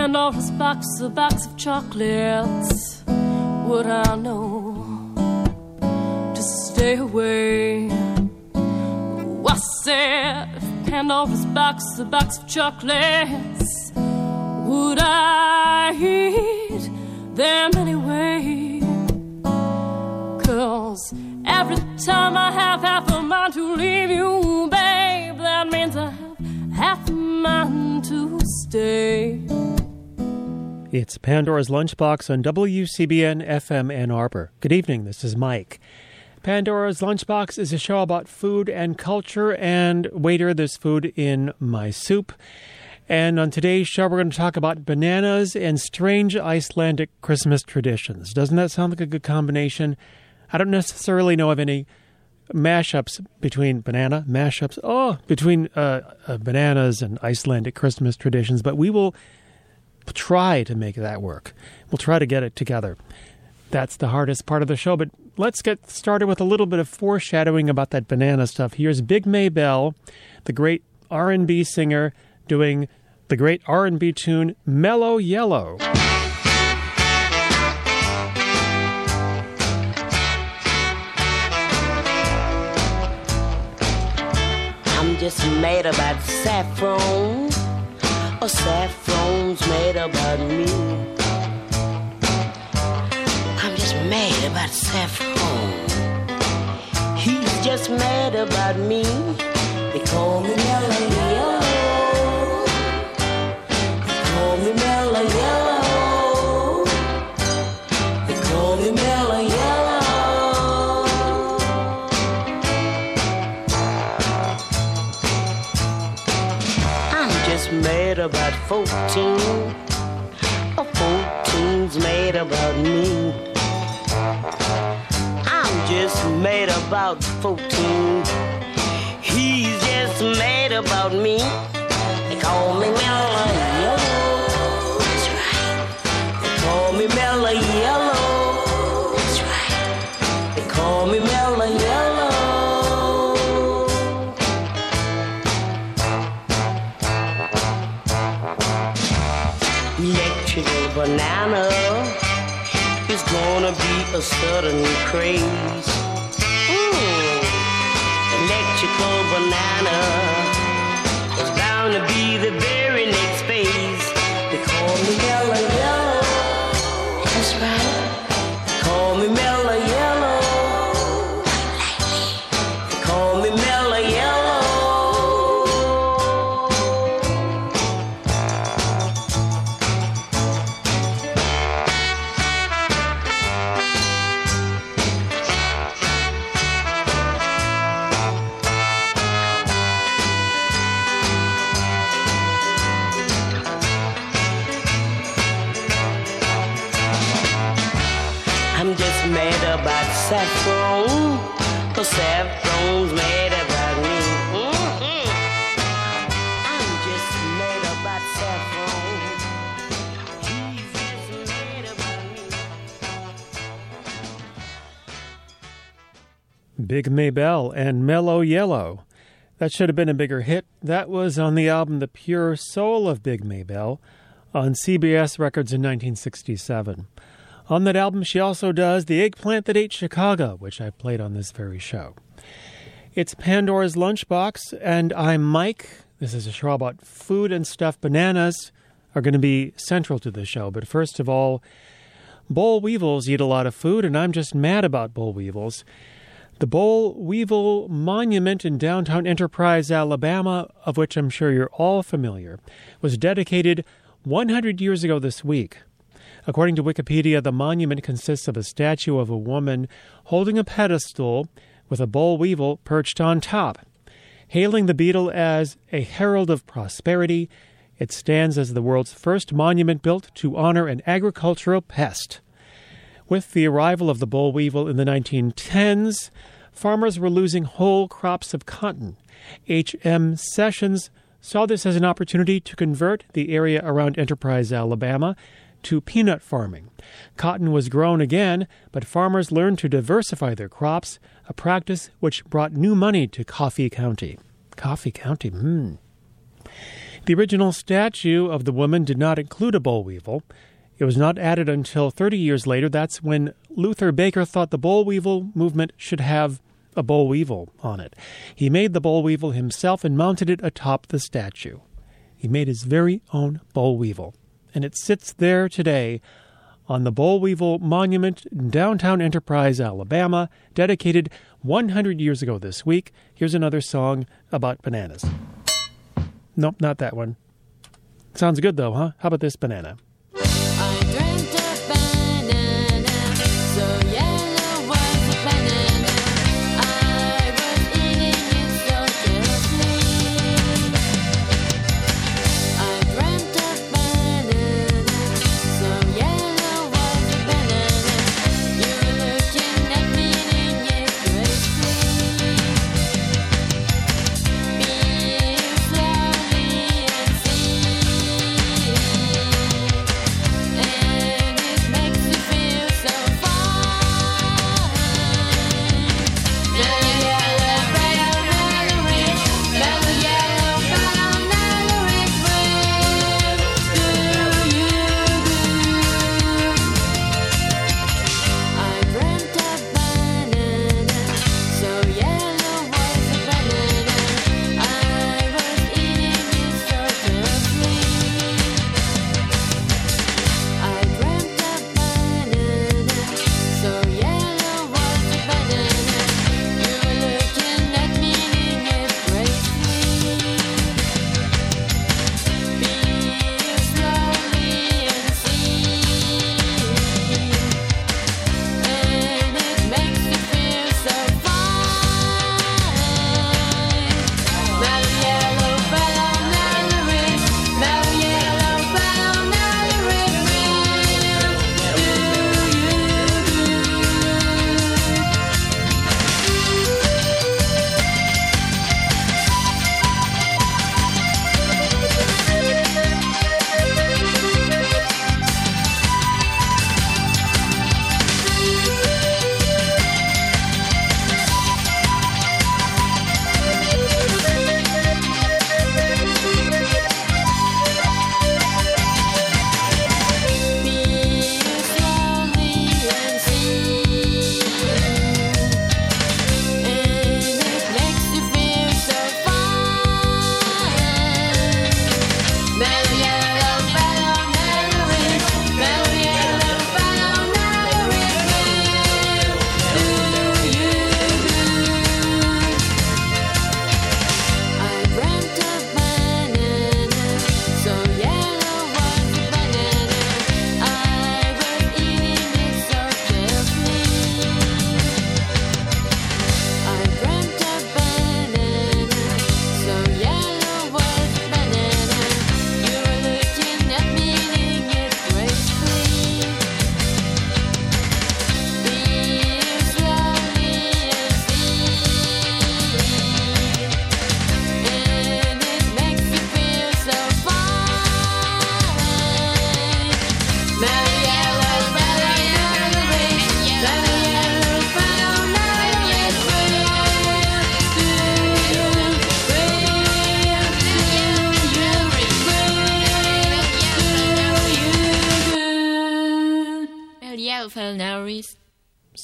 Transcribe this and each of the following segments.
Pandora's box, a box of chocolates, would I know to stay away? I said, Pandora's box, a box of chocolates, would I eat them anyway? Cause every time I have half a mind to leave you, babe, that means I have half a mind to stay. It's Pandora's Lunchbox on WCBN FM Ann Arbor. Good evening, this is Mike. Pandora's Lunchbox is a show about food and culture, and waiter, there's food in my soup. And on today's show, we're going to talk about bananas and strange Icelandic Christmas traditions. Doesn't that sound like a good combination? I don't necessarily know of any mashups between banana mashups, oh, between uh, uh, bananas and Icelandic Christmas traditions, but we will try to make that work. We'll try to get it together. That's the hardest part of the show, but let's get started with a little bit of foreshadowing about that banana stuff. Here's Big Maybelle, the great R&B singer doing the great R&B tune Mellow Yellow. I'm just made about saffron, or saffron's made about me. I'm just mad about saffron. He's just mad about me. They I'm mad about 14. A 14's made about me. I'm just mad about 14. He's just mad about me. They call me Mellow Yellow. That's right. They call me Mellow Yellow. That's right. They call me Mellow banana is gonna be a sudden craze. Mm. Electrical banana Big Maybelle and Mellow Yellow. That should have been a bigger hit. That was on the album The Pure Soul of Big Maybelle on CBS Records in 1967. On that album, she also does The Eggplant That Ate Chicago, which I played on this very show. It's Pandora's Lunchbox, and I'm Mike. This is a show about food and stuff. Bananas are going to be central to the show, but first of all, boll weevils eat a lot of food, and I'm just mad about boll weevils. The Boll Weevil Monument in downtown Enterprise, Alabama, of which I'm sure you're all familiar, was dedicated 100 years ago this week. According to Wikipedia, the monument consists of a statue of a woman holding a pedestal with a boll weevil perched on top. Hailing the beetle as a herald of prosperity, it stands as the world's first monument built to honor an agricultural pest. With the arrival of the boll weevil in the 1910s, farmers were losing whole crops of cotton. H.M. Sessions saw this as an opportunity to convert the area around Enterprise, Alabama, to peanut farming. Cotton was grown again, but farmers learned to diversify their crops, a practice which brought new money to Coffee County. Coffee County, hmm. The original statue of the woman did not include a boll weevil. It was not added until 30 years later. That's when Luther Baker thought the boll weevil movement should have a boll weevil on it. He made the boll weevil himself and mounted it atop the statue. He made his very own boll weevil, and it sits there today on the boll weevil monument in downtown Enterprise, Alabama, dedicated 100 years ago this week. Here's another song about bananas. Nope, not that one. Sounds good though, huh? How about this banana?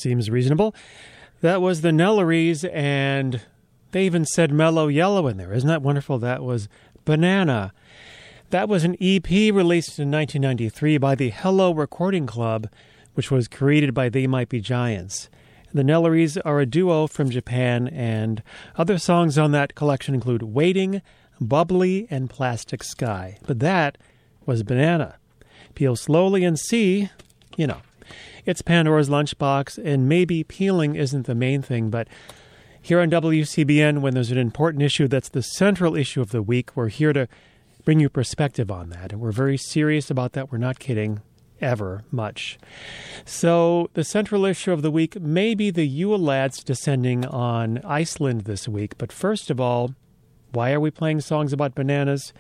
Seems reasonable. That was the Nelories, and they even said mellow yellow in there. Isn't that wonderful? That was banana. That was an EP released in 1993 by the Hello Recording Club, which was created by They Might Be Giants. The Nelories are a duo from Japan, and other songs on that collection include Waiting, Bubbly, and Plastic Sky. But that was Banana. Peel slowly and see, you know. It's Pandora's Lunchbox, and maybe peeling isn't the main thing, but here on WCBN, when there's an important issue that's the central issue of the week, we're here to bring you perspective on that. And we're very serious about that. We're not kidding ever much. So, the central issue of the week may be the Yule lads descending on Iceland this week. But first of all, why are we playing songs about bananas?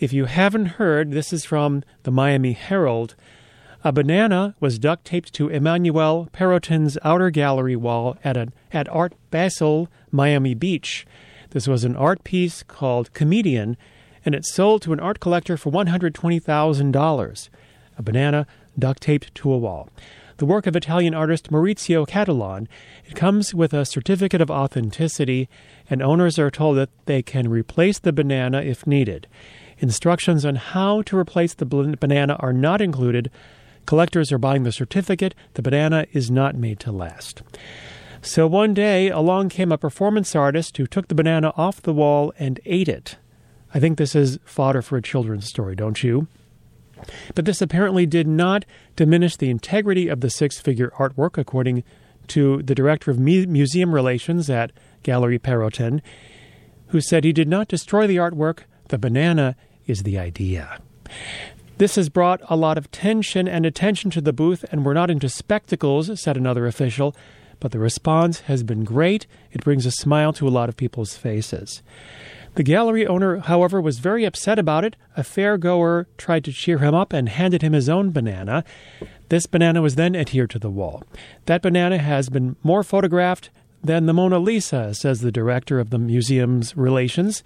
If you haven't heard, this is from the Miami Herald. A banana was duct taped to Emmanuel Perrotin's outer gallery wall at, a, at Art Basel, Miami Beach. This was an art piece called Comedian, and it sold to an art collector for $120,000. A banana duct taped to a wall. The work of Italian artist Maurizio Cattelan. It comes with a certificate of authenticity, and owners are told that they can replace the banana if needed. Instructions on how to replace the banana are not included. Collectors are buying the certificate. The banana is not made to last. So one day, along came a performance artist who took the banana off the wall and ate it. I think this is fodder for a children's story, don't you? But this apparently did not diminish the integrity of the six figure artwork, according to the director of mu- museum relations at Gallery Perrotin, who said he did not destroy the artwork. The banana is the idea. This has brought a lot of tension and attention to the booth, and we're not into spectacles, said another official, but the response has been great. It brings a smile to a lot of people's faces. The gallery owner, however, was very upset about it. A fairgoer tried to cheer him up and handed him his own banana. This banana was then adhered to the wall. That banana has been more photographed than the Mona Lisa, says the director of the museum's relations.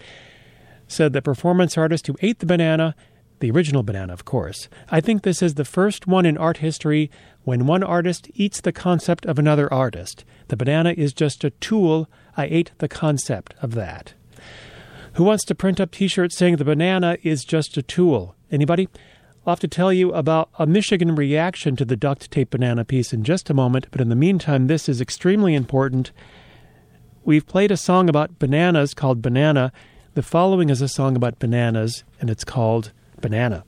Said the performance artist who ate the banana, the original banana, of course. I think this is the first one in art history when one artist eats the concept of another artist. The banana is just a tool. I ate the concept of that. Who wants to print up t-shirts saying the banana is just a tool? Anybody? I'll have to tell you about a Michigan reaction to the duct tape banana piece in just a moment, but in the meantime, this is extremely important. We've played a song about bananas called Banana. The following is a song about bananas, and it's called Banana.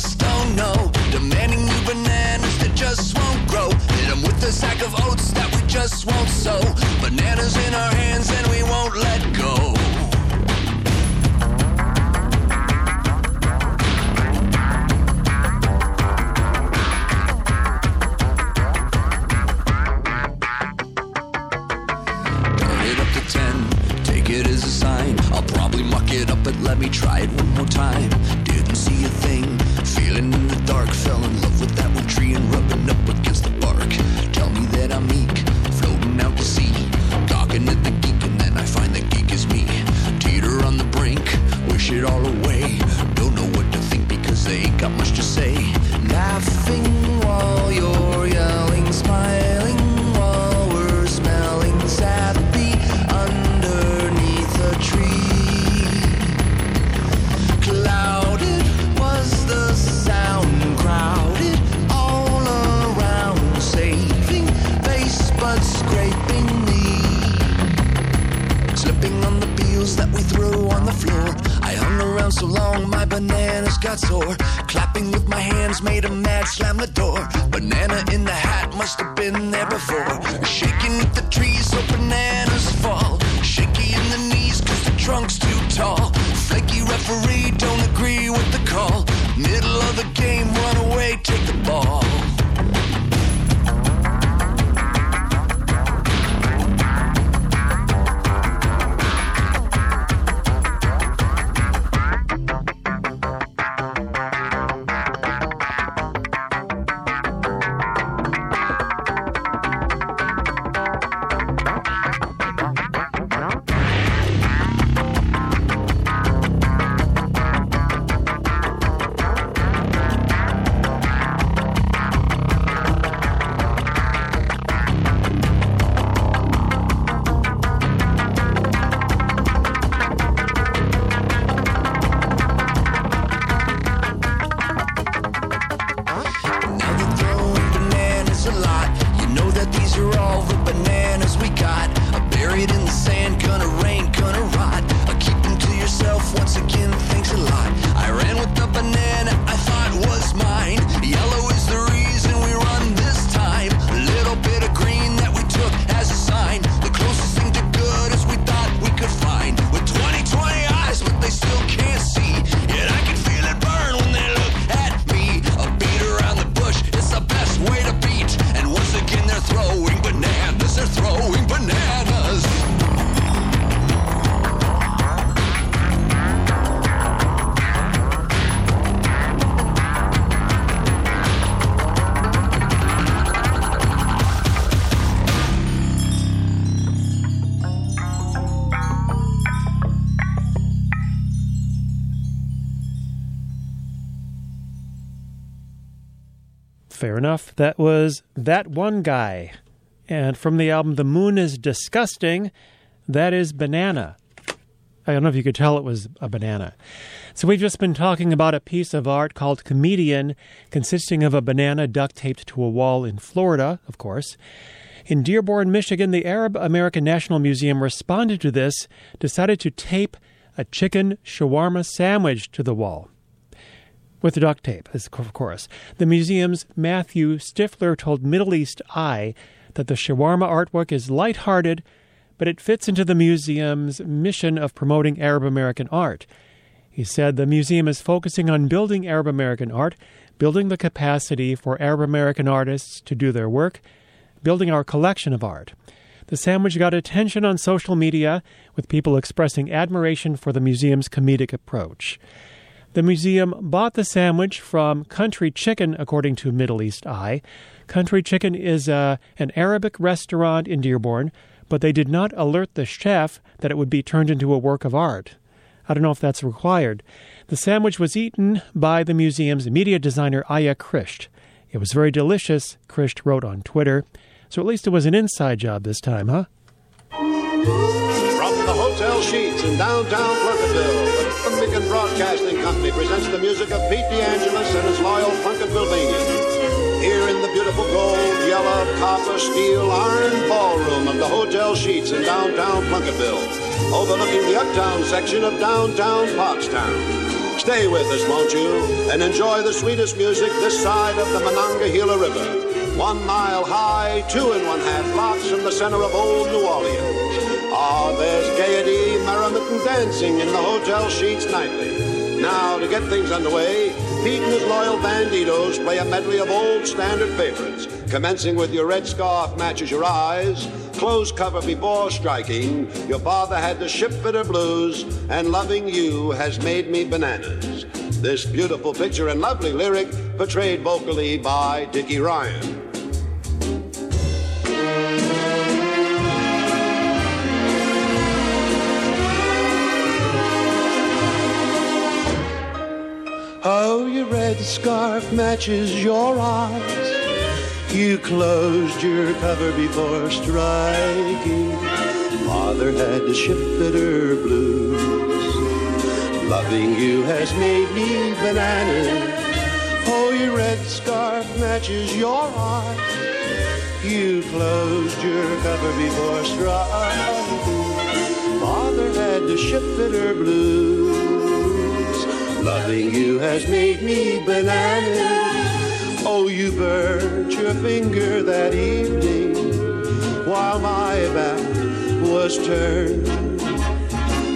Just don't know. Demanding new bananas that just won't grow. Hit 'em with a sack of oats that we just won't sow. Bananas in our hands and we won't let go. Turn it up to 10, take it as a sign. I'll probably muck it up, but let me try it one more time. Made a Fair enough. That was That One Guy. And from the album The Moon is Disgusting, that is Banana. I don't know if you could tell it was a banana. So we've just been talking about a piece of art called Comedian, consisting of a banana duct taped to a wall in Florida, of course. In Dearborn, Michigan, the Arab American National Museum responded to this, decided to tape a chicken shawarma sandwich to the wall with duct tape, as of course. The museum's Matthew Stiffler told Middle East Eye that the shawarma artwork is lighthearted, but it fits into the museum's mission of promoting Arab American art. He said the museum is focusing on building Arab American art, building the capacity for Arab American artists to do their work, building our collection of art. The sandwich got attention on social media, with people expressing admiration for the museum's comedic approach. The museum bought the sandwich from Country Chicken, according to Middle East Eye. Country Chicken is uh, an Arabic restaurant in Dearborn, but they did not alert the chef that it would be turned into a work of art. I don't know if that's required. The sandwich was eaten by the museum's media designer Aya Krisht. It was very delicious, Krisht wrote on Twitter. So at least it was an inside job this time, huh? From the Hotel Sheets in downtown Plunketville, Beacon Broadcasting Company presents the music of Pete DeAngelis and his loyal Plunketvilleanians. Here in the beautiful gold, yellow, copper, steel, iron ballroom of the Hotel Sheets in downtown Plunketville, overlooking the uptown section of downtown Pottstown. Stay with us, won't you, and enjoy the sweetest music this side of the Monongahela River. One mile high, two and one half blocks from the center of old New Orleans. Ah, there's gaiety, merriment, and dancing in the hotel sheets nightly. Now, to get things underway, Pete and his loyal banditos play a medley of old standard favorites, commencing with Your Red Scarf Matches Your Eyes, Close Cover Before Striking, Your Father Had the Shipfitter Blues, and Loving You Has Made Me Bananas. This beautiful picture and lovely lyric portrayed vocally by Dickie Ryan. Oh, your red scarf matches your eyes. You closed your cover before striking. Father had the shipfitter blues. Loving you has made me bananas. Oh, your red scarf matches your eyes. You closed your cover before striking. Father had the shipfitter blues. Loving you has made me bananas. Oh, you burnt your finger that evening while my back was turned.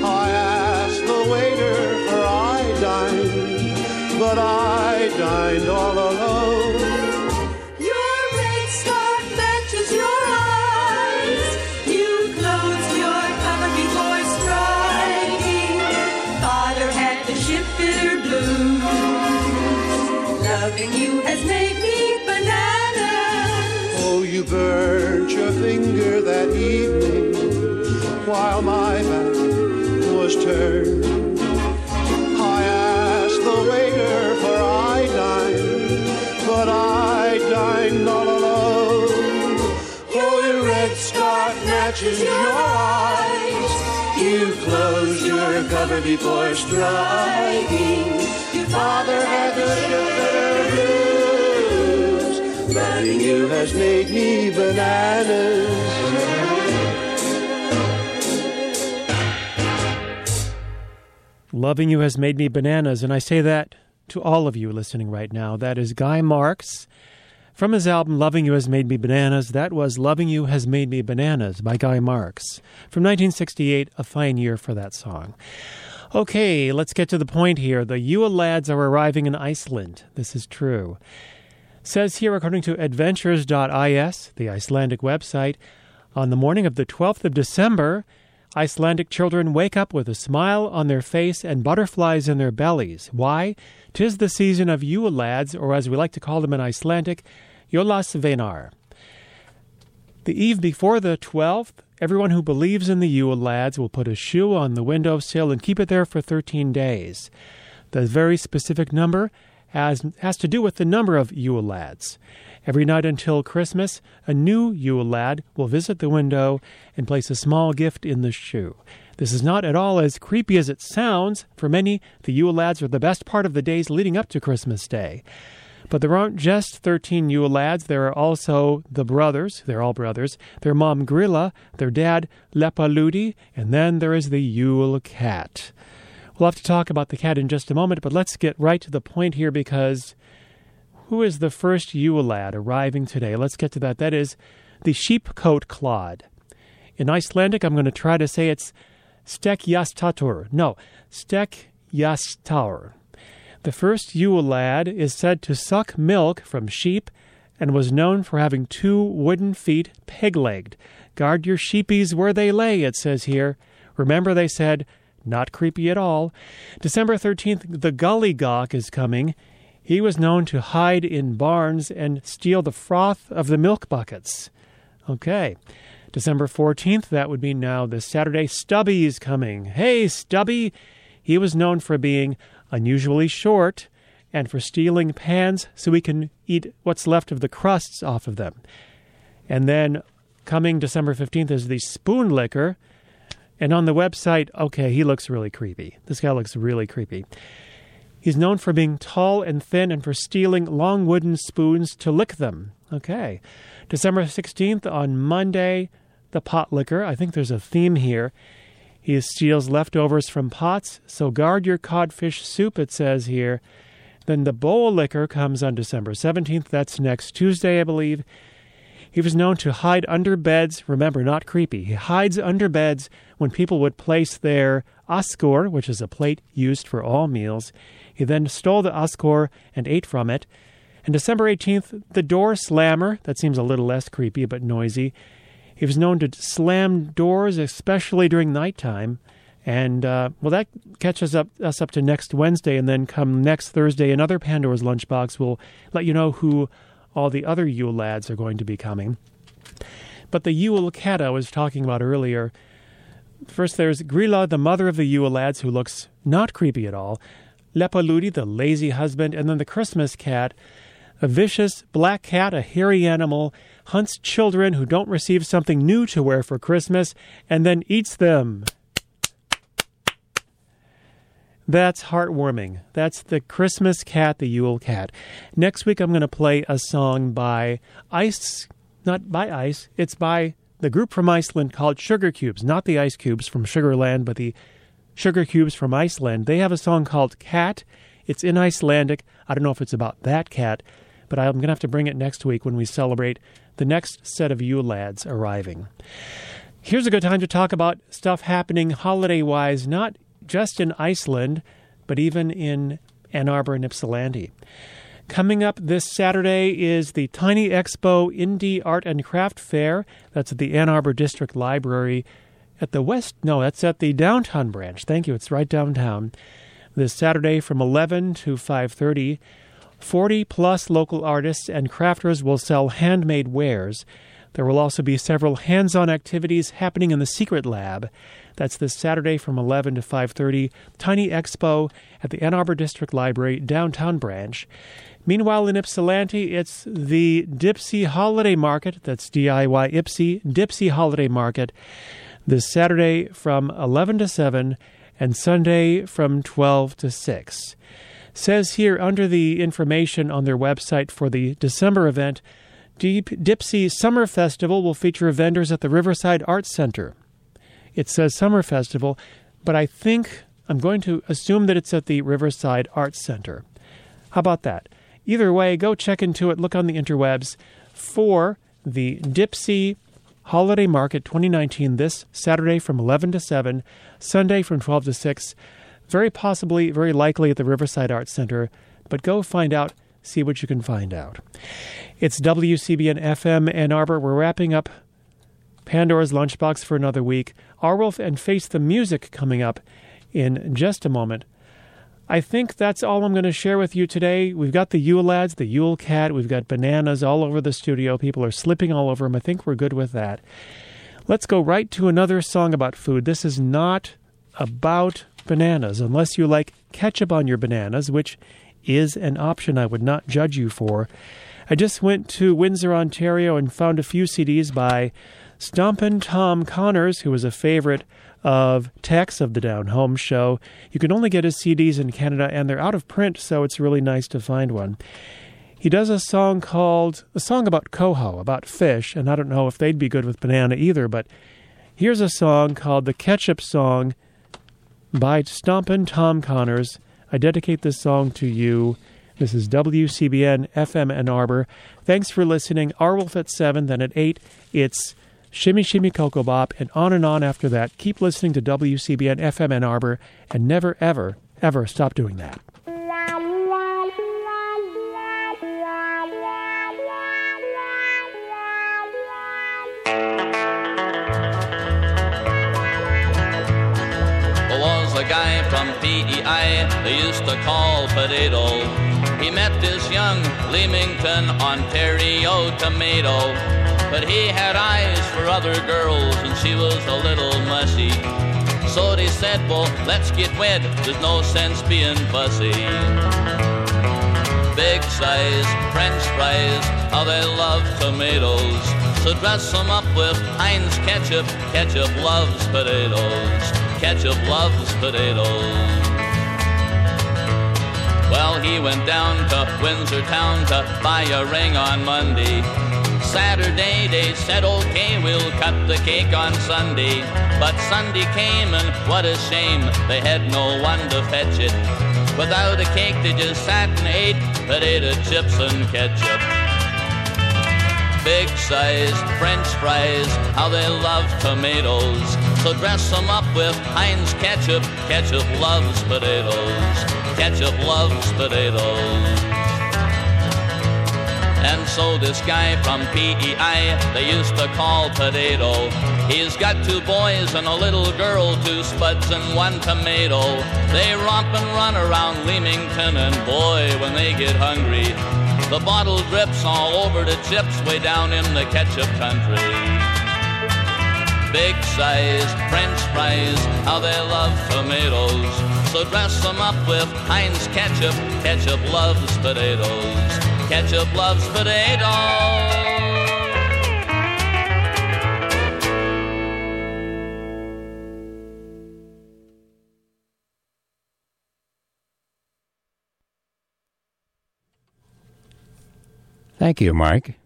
I asked the waiter for iodine, but I dined all alone. I asked the waiter for iodine, but I dined all alone. Oh, your red scarf matches your eyes. You closed your cover before striking. Your father had the shipfitter blues. Loving you has made me bananas. Loving You Has Made Me Bananas. And I say that to all of you listening right now. That is Guy Marks from his album Loving You Has Made Me Bananas. That was Loving You Has Made Me Bananas by Guy Marks from 1968, a fine year for that song. Okay, let's get to the point here. The Yule lads are arriving in Iceland. This is true. Says here, according to adventures.is, the Icelandic website, on the morning of the 12th of December, Icelandic children wake up with a smile on their face and butterflies in their bellies. Why? Tis the season of Yule lads, or as we like to call them in Icelandic, Jólasveinar. The eve before the 12th, everyone who believes in the Yule lads will put a shoe on the windowsill and keep it there for 13 days. The very specific number has, has to do with the number of Yule lads. Every night until Christmas, a new Yule lad will visit the window and place a small gift in the shoe. This is not at all as creepy as it sounds. For many, the Yule lads are the best part of the days leading up to Christmas Day. But there aren't just 13 Yule lads, there are also the brothers, they're all brothers, their mom Grilla, their dad Lepaludi, and then there is the Yule cat. We'll have to talk about the cat in just a moment, but let's get right to the point here because who is the first Yule lad arriving today? Let's get to that. That is the sheepcoat clod. In Icelandic, I'm going to try to say it's Stekjastatur. No, Stekjastaur. The first Yule lad is said to suck milk from sheep and was known for having two wooden feet peg legged. Guard your sheepies where they lay, it says here. Remember, they said, not creepy at all. December 13th, the Gully Gawk is coming. He was known to hide in barns and steal the froth of the milk buckets. Okay. December 14th, that would be now this Saturday. Stubby is coming. Hey, Stubby! He was known for being unusually short and for stealing pans so we can eat what's left of the crusts off of them. And then coming December 15th is the spoon licker. And on the website, okay, he looks really creepy. This guy looks really creepy. He's known for being tall and thin and for stealing long wooden spoons to lick them. Okay. December 16th on Monday, the pot licker. I think there's a theme here. He steals leftovers from pots, so guard your codfish soup, it says here. Then the bowl licker comes on December 17th. That's next Tuesday, I believe. He was known to hide under beds. Remember, not creepy. He hides under beds when people would place their askur, which is a plate used for all meals. He then stole the askur and ate from it. And December 18th, the door slammer. That seems a little less creepy, but noisy. He was known to slam doors, especially during nighttime. And uh, well, that catches up us up to next Wednesday, and then come next Thursday, another Pandora's Lunchbox will let you know who all the other Yule lads are going to be coming. But the Yule cat I was talking about earlier. First, there's Grilla, the mother of the Yule lads, who looks not creepy at all. Lepaludi, the lazy husband, and then the Christmas cat, a vicious black cat, a hairy animal, hunts children who don't receive something new to wear for Christmas and then eats them. That's heartwarming. That's the Christmas cat, the Yule cat. Next week, I'm going to play a song by Ice, not by Ice, it's by the group from Iceland called Sugar Cubes, not the Ice Cubes from Sugarland, but the Sugar Cubes from Iceland. They have a song called Cat. It's in Icelandic. I don't know if it's about that cat, but I'm going to have to bring it next week when we celebrate the next set of Yule lads arriving. Here's a good time to talk about stuff happening holiday wise, not just in Iceland, but even in Ann Arbor and Ypsilanti. Coming up this Saturday is the Tiny Expo Indie Art and Craft Fair. That's at the Ann Arbor District Library at the west. No, that's at the downtown branch. Thank you. It's right downtown. This Saturday from 11 to 5:30, 40 plus local artists and crafters will sell handmade wares. There will also be several hands-on activities happening in the Secret Lab. That's this Saturday from 11 to 5:30, Tiny Expo at the Ann Arbor District Library downtown branch. Meanwhile, in Ypsilanti, it's the Dipsy Holiday Market. That's DIY Ipsy Dipsy Holiday Market. This Saturday from 11 to 7 and Sunday from 12 to 6. Says here under the information on their website for the December event, Deep Dipsy Summer Festival will feature vendors at the Riverside Arts Center. It says Summer Festival, but I think I'm going to assume that it's at the Riverside Arts Center. How about that? Either way, go check into it, look on the interwebs for the Dipsy Holiday Market 2019 this Saturday from 11 to 7, Sunday from 12 to 6, very possibly, very likely at the Riverside Arts Center, but go find out, see what you can find out. It's WCBN FM Ann Arbor. We're wrapping up Pandora's Lunchbox for another week. Arwulf and Face the Music coming up in just a moment. I think that's all I'm going to share with you today. We've got the Yule lads, the Yule cat. We've got bananas all over the studio. People are slipping all over them. I think we're good with that. Let's go right to another song about food. This is not about bananas, unless you like ketchup on your bananas, which is an option I would not judge you for. I just went to Windsor, Ontario, and found a few CDs by Stompin' Tom Connors, who was a favorite of Tex of the Down Home Show. You can only get his CDs in Canada, and they're out of print, so it's really nice to find one. He does a song called a song about coho, about fish, and I don't know if they'd be good with banana either, but here's a song called The Ketchup Song by Stompin' Tom Connors. I dedicate this song to you. This is WCBN FM Ann Arbor. Thanks for listening. Arwulf at 7, then at 8, it's Shimmy Shimmy Cocoa Bop, and on and on after that. Keep listening to WCBN FM Ann Arbor, and never, ever, ever stop doing that. Guy from PEI they used to call Potato. He met this young Leamington, Ontario tomato. But he had eyes for other girls and she was a little mushy. So they said, well, let's get wed. There's no sense being fussy. Big size French fries, how they love tomatoes. So dress them up with Heinz ketchup. Ketchup loves potatoes. Ketchup loves potatoes. Well, he went down to Windsor town to buy a ring on Monday. Saturday they said, okay, we'll cut the cake on Sunday. But Sunday came and what a shame, they had no one to fetch it. Without a cake, they just sat and ate potato chips and ketchup. Big size French fries, how they love tomatoes. So dress them up with Heinz ketchup. Ketchup loves potatoes. Ketchup loves potatoes. And so this guy from PEI, they used to call Potato. He's got two boys and a little girl, two spuds and one tomato. They romp and run around Leamington, and boy, when they get hungry, the bottle drips all over the chips way down in the ketchup country. Big size French fries, how they love tomatoes. So dress them up with Heinz ketchup. Ketchup loves potatoes. Ketchup loves potatoes. Thank you, Mike.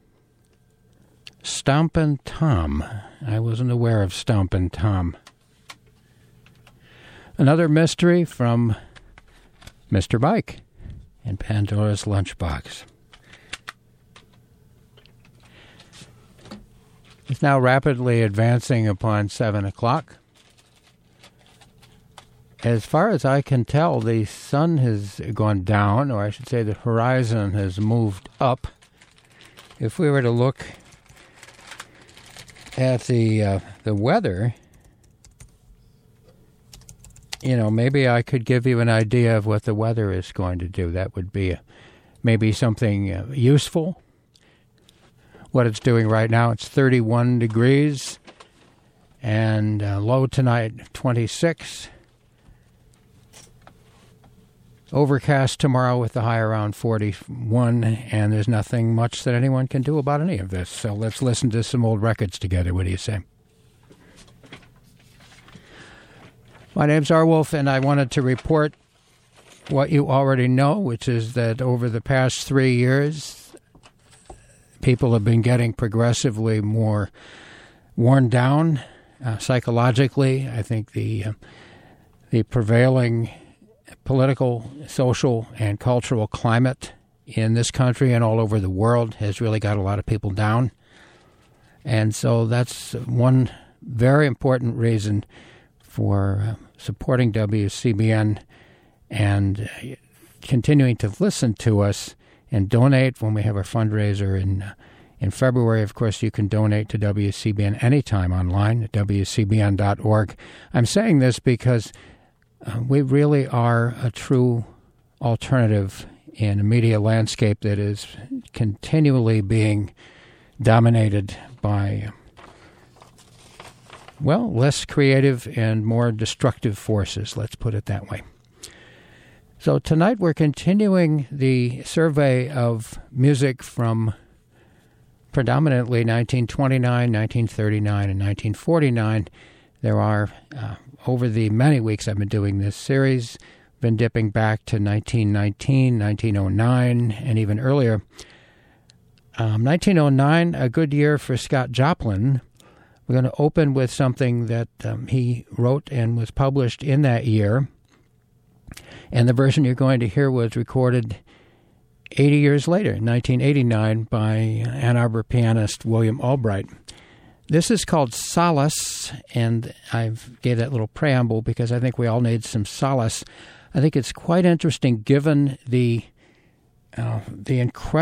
Stompin' Tom. I wasn't aware of Stompin' Tom. Another mystery from Mr. Mike and Pandora's Lunchbox. It's now rapidly advancing upon 7 o'clock. As far as I can tell, the sun has gone down, or I should say, the horizon has moved up. If we were to look at the uh, the weather, you know, maybe I could give you an idea of what the weather is going to do. That would be uh maybe something uh, useful. What it's doing right now, it's 31 degrees, and uh, low tonight 26. Overcast tomorrow with the high around 41, and there's nothing much that anyone can do about any of this. So let's listen to some old records together. What do you say? My name's Arwulf, and I wanted to report what you already know, which is that over the past three years, people have been getting progressively more worn down uh, psychologically. I think the uh, the prevailing political, social, and cultural climate in this country and all over the world has really got a lot of people down. And so that's one very important reason for uh, supporting WCBN and continuing to listen to us and donate when we have our fundraiser in uh, in February. Of course, you can donate to WCBN anytime online at WCBN.org. I'm saying this because uh, we really are a true alternative in a media landscape that is continually being dominated by well, less creative and more destructive forces, let's put it that way. So tonight we're continuing the survey of music from predominantly 1929, 1939, and 1949. There are, uh, over the many weeks I've been doing this series, been dipping back to 1919, 1909, and even earlier. Um, 1909, a good year for Scott Joplin. We're going to open with something that um, he wrote and was published in that year. And the version you're going to hear was recorded 80 years later, 1989, by Ann Arbor pianist William Albright. This is called Solace, and I gave that little preamble because I think we all need some solace. I think it's quite interesting given the uh, the incredible